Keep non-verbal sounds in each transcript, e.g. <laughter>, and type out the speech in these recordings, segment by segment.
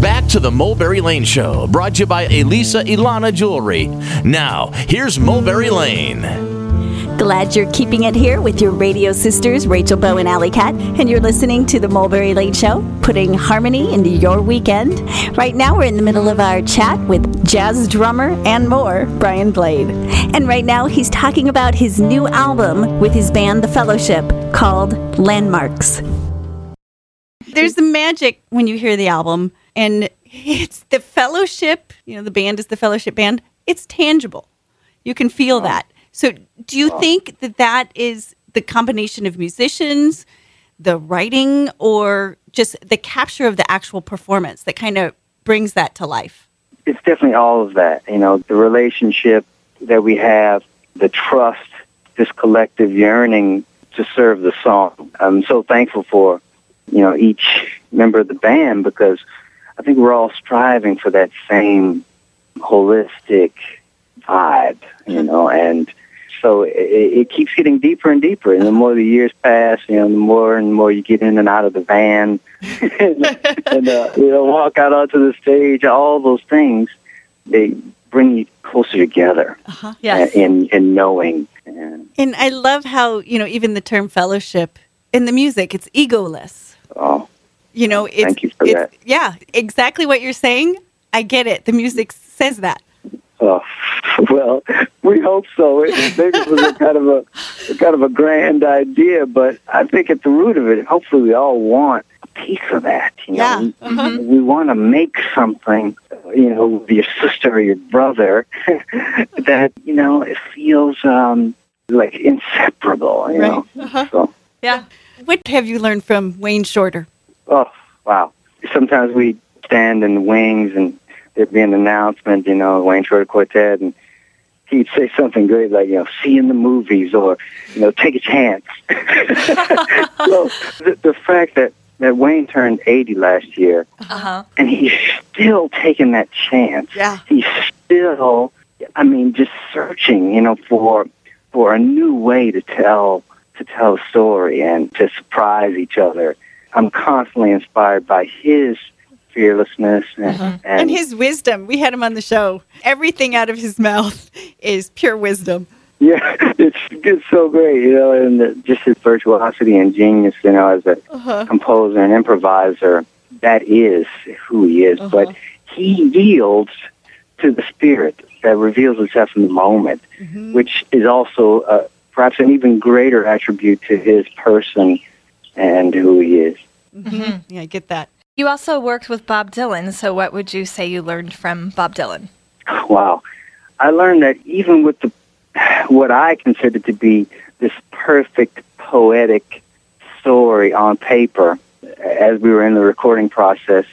Back to the Mulberry Lane Show, brought to you by Elisa Ilana Jewelry. Now, here's Mulberry Lane. Glad you're keeping it here with your radio sisters, Rachel Bow and Alley Cat, and you're listening to the Mulberry Lane Show, putting harmony into your weekend. Right now, we're in the middle of our chat with jazz drummer and more, Brian Blade. And right now, he's talking about his new album with his band, The Fellowship, called Landmarks. There's the magic when you hear the album, and it's the Fellowship, you know, the band is the Fellowship Band. It's tangible. You can feel oh. that. So, do you oh. think that that is the combination of musicians, the writing, or just the capture of the actual performance that kind of brings that to life? It's definitely all of that. You know, the relationship that we have, the trust, this collective yearning to serve the song. I'm so thankful for, you know, each member of the band because I think we're all striving for that same holistic vibe, you know, and so it, it keeps getting deeper and deeper. And the more the years pass, you know, the more and more you get in and out of the van, and, <laughs> and uh, you know, walk out onto the stage. All those things they bring you closer together. Uh-huh. Yes. in in knowing. And, And I love how, you know, even the term fellowship in the music, it's egoless. You know, it's, Thank you for it's that. yeah, exactly what you're saying. I get it. The music says that. oh, <laughs> well, we hope so. It, maybe it was a kind of a, a kind of a grand idea, but I think at the root of it, hopefully, we all want a piece of that. You know, Yeah. we, Mhm. we want to make something, you know, with your sister or your brother <laughs> that you know it feels um, like inseparable. You know, Uh-huh. so. Yeah. What have you learned from Wayne Shorter? Oh, wow. Sometimes we stand in the wings and there'd be an announcement, you know, Wayne Shorter Quartet, and he'd say something great like, you know, see in the movies or, you know, take a chance. <laughs> so the, the fact that, that Wayne turned 80 last year Uh-huh. and he's still taking that chance. Yeah. He's still, I mean, just searching, you know, for for a new way to tell to tell a story and to surprise each other. I'm constantly inspired by his fearlessness and, and, And his wisdom. We had him on the show. Everything out of his <laughs> mouth is pure wisdom. yeah, <laughs> it's it's so great, you know, and the, just his virtuosity and genius, you know, as a Uh-huh. composer and improviser. That is who he is, Uh-huh. but he yields to the spirit that reveals itself in the moment, Mm-hmm. which is also uh, perhaps an even greater attribute to his person and who he is. Mm-hmm. Mm-hmm. Yeah, I get that. You also worked with Bob Dylan, so what would you say you learned from Bob Dylan? Wow. I learned that even with the what I consider to be this perfect poetic story on paper as we were in the recording process,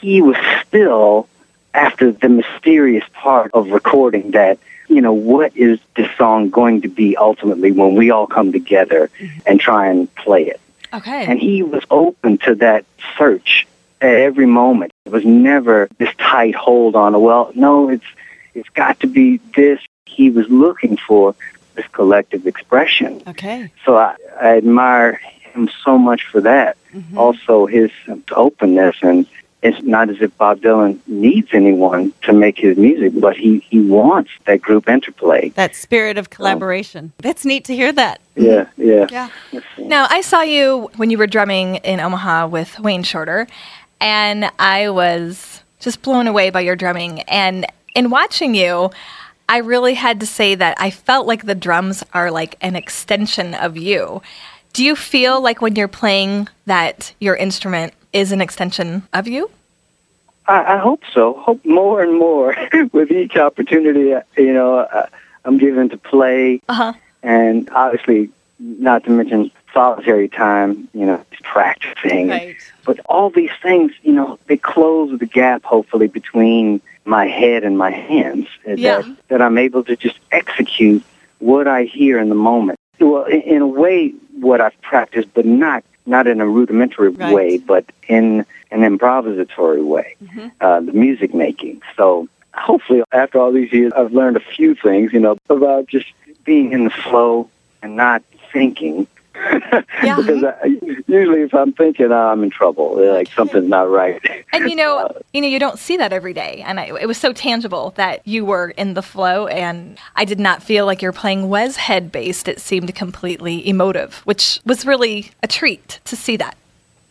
he was still after the mysterious part of recording that, you know, what is this song going to be ultimately when we all come together mm-hmm. and try and play it? Okay. And he was open to that search at every moment. It was never this tight hold on, well, no, it's it's got to be this. He was looking for this collective expression. Okay. So I, I admire him so much for that. Mm-hmm. Also, his openness, and it's not as if Bob Dylan needs anyone to make his music, but he, he wants that group interplay. That spirit of collaboration. That's neat to hear that. Yeah, yeah. Yeah. Now, I saw you when you were drumming in Omaha with Wayne Shorter, and I was just blown away by your drumming. And in watching you, I really had to say that I felt like the drums are like an extension of you. Do you feel like when you're playing that your instrument is an extension of you? I, I hope so. Hope more and more <laughs> with each opportunity. You know, uh, I'm given to play, Uh-huh. and obviously, not to mention solitary time. You know, practicing. Right. But all these things, you know, they close the gap. Hopefully, between my head and my hands, Yeah. that that I'm able to just execute what I hear in the moment. Well, in, in a way, what I've practiced, but not not in a rudimentary Right. way, but in an improvisatory way Mm-hmm. uh, the music making. So hopefully, after all these years, I've learned a few things, you know, about just being in the flow and not thinking. <laughs> Yeah. because I, usually if I'm thinking oh, I'm in trouble, like something's not right. And you know, <laughs> uh, you know, you don't see that every day, and I, it was so tangible that you were in the flow, and I did not feel like you're playing Wes head based. It seemed completely emotive, which was really a treat to see that.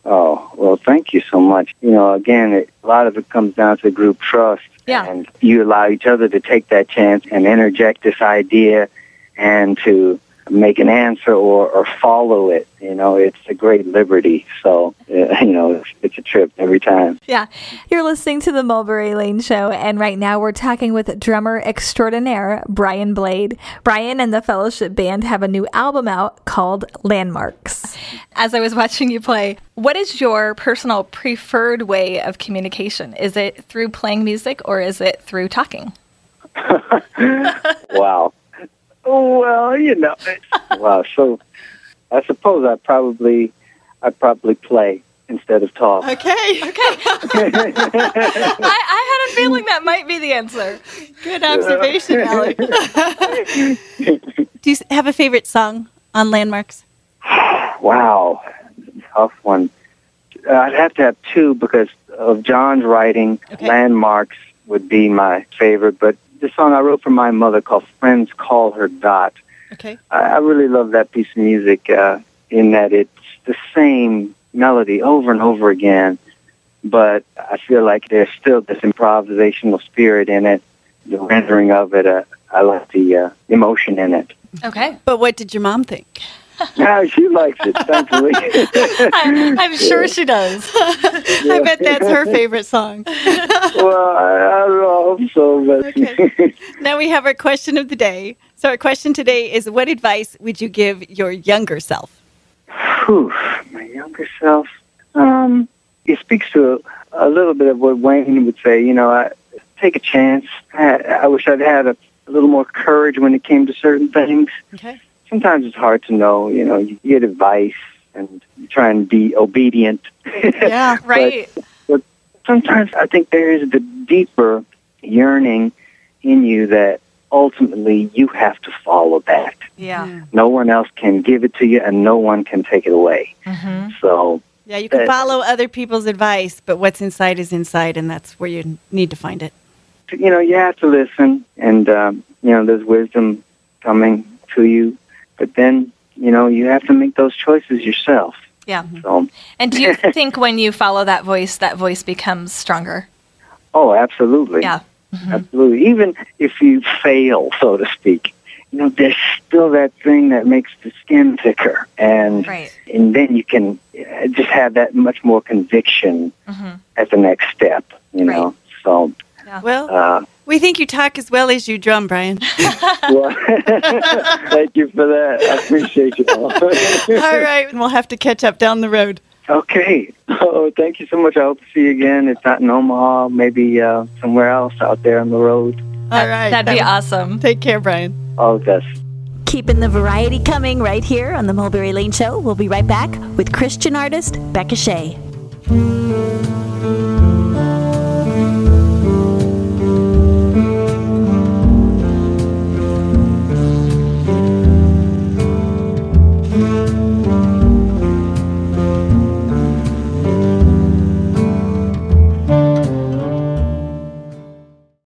Oh, well, thank you so much. You know, again, it, a lot of it comes down to group trust. Yeah. And you allow each other to take that chance and interject this idea and to make an answer or, or follow it. You know, it's a great liberty. So, uh, <laughs> you know, it's, it's a trip every time. Yeah. You're listening to the Mulberry Lane Show, and right now we're talking with drummer extraordinaire Brian Blade. Brian and the Fellowship Band have a new album out called Landmarks. As I was watching you play, what is your personal preferred way of communication? Is it through playing music or is it through talking? <laughs> wow. Oh, well, you know, it's- <laughs> wow. So, I suppose I probably, I probably play instead of talk. <laughs> Okay. I, I had a feeling that might be the answer. Good observation, <laughs> Alec. Do you have a favorite song on Landmarks? Wow, tough one. Uh, I'd have to have two because of Jon's writing. Okay. Landmarks would be my favorite, but the song I wrote for my mother called "Friends Call Her Dot." Okay. I, I really love that piece of music uh, in that it's the same melody over and over again, but I feel like there's still this improvisational spirit in it. The rendering of it, uh, I love the uh, emotion in it. Okay. But what did your mom think? Yeah, she likes it, thankfully. <laughs> I, I'm sure she does. <laughs> I bet that's her favorite song. <laughs> well, I, I hope so, but Okay. Now we have our question of the day. So our question today is what advice would you give your younger self? Whew, my younger self. Um, it speaks to a, a little bit of what Wayne would say. You know, I, take a chance. I, I wish I'd had a, a little more courage when it came to certain things. Okay. Sometimes it's hard to know. You know, you get advice and you try and be obedient. <laughs> Yeah. Right. But sometimes I think there is the deeper yearning in you that ultimately you have to follow that. Yeah. No one else can give it to you, and no one can take it away. hmm So, Yeah, you can follow other people's advice, but what's inside is inside, and that's where you need to find it. you know, you have to listen, and um, you know, there's wisdom coming to you, but then you know, you have to make those choices yourself. Yeah. So, And do you <laughs> think when you follow that voice, that voice becomes stronger? oh, absolutely, Yeah. absolutely. Even if you fail, so to speak, you know, there's still that thing that makes the skin thicker, and Right. and then you can uh, just have that much more conviction Mhm. at the next step. You know, Right. so. Well, Uh, we think you talk as well as you drum, Brian. <laughs> well, <laughs> thank you for that. I appreciate you. all. <laughs> All right, and we'll have to catch up down the road. Okay. Oh, thank you so much. I hope to see you again. If not in Omaha, maybe uh, somewhere else out there on the road. All right. That'd be awesome. Take care, Brian. All the best. Keeping the variety coming right here on the Mulberry Lane Show. We'll be right back with Christian artist Becca Shea.